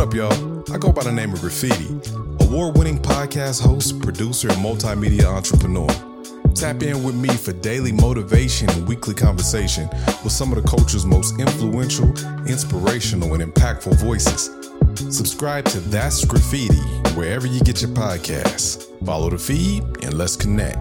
What up, y'all? I go by the name of Graffiti, award winning podcast host, producer, and multimedia entrepreneur. Tap in with me for daily motivation and weekly conversation with some of the culture's most influential, inspirational, and impactful voices. Subscribe to That's Graffiti wherever you get your podcasts. Follow the feed and let's connect.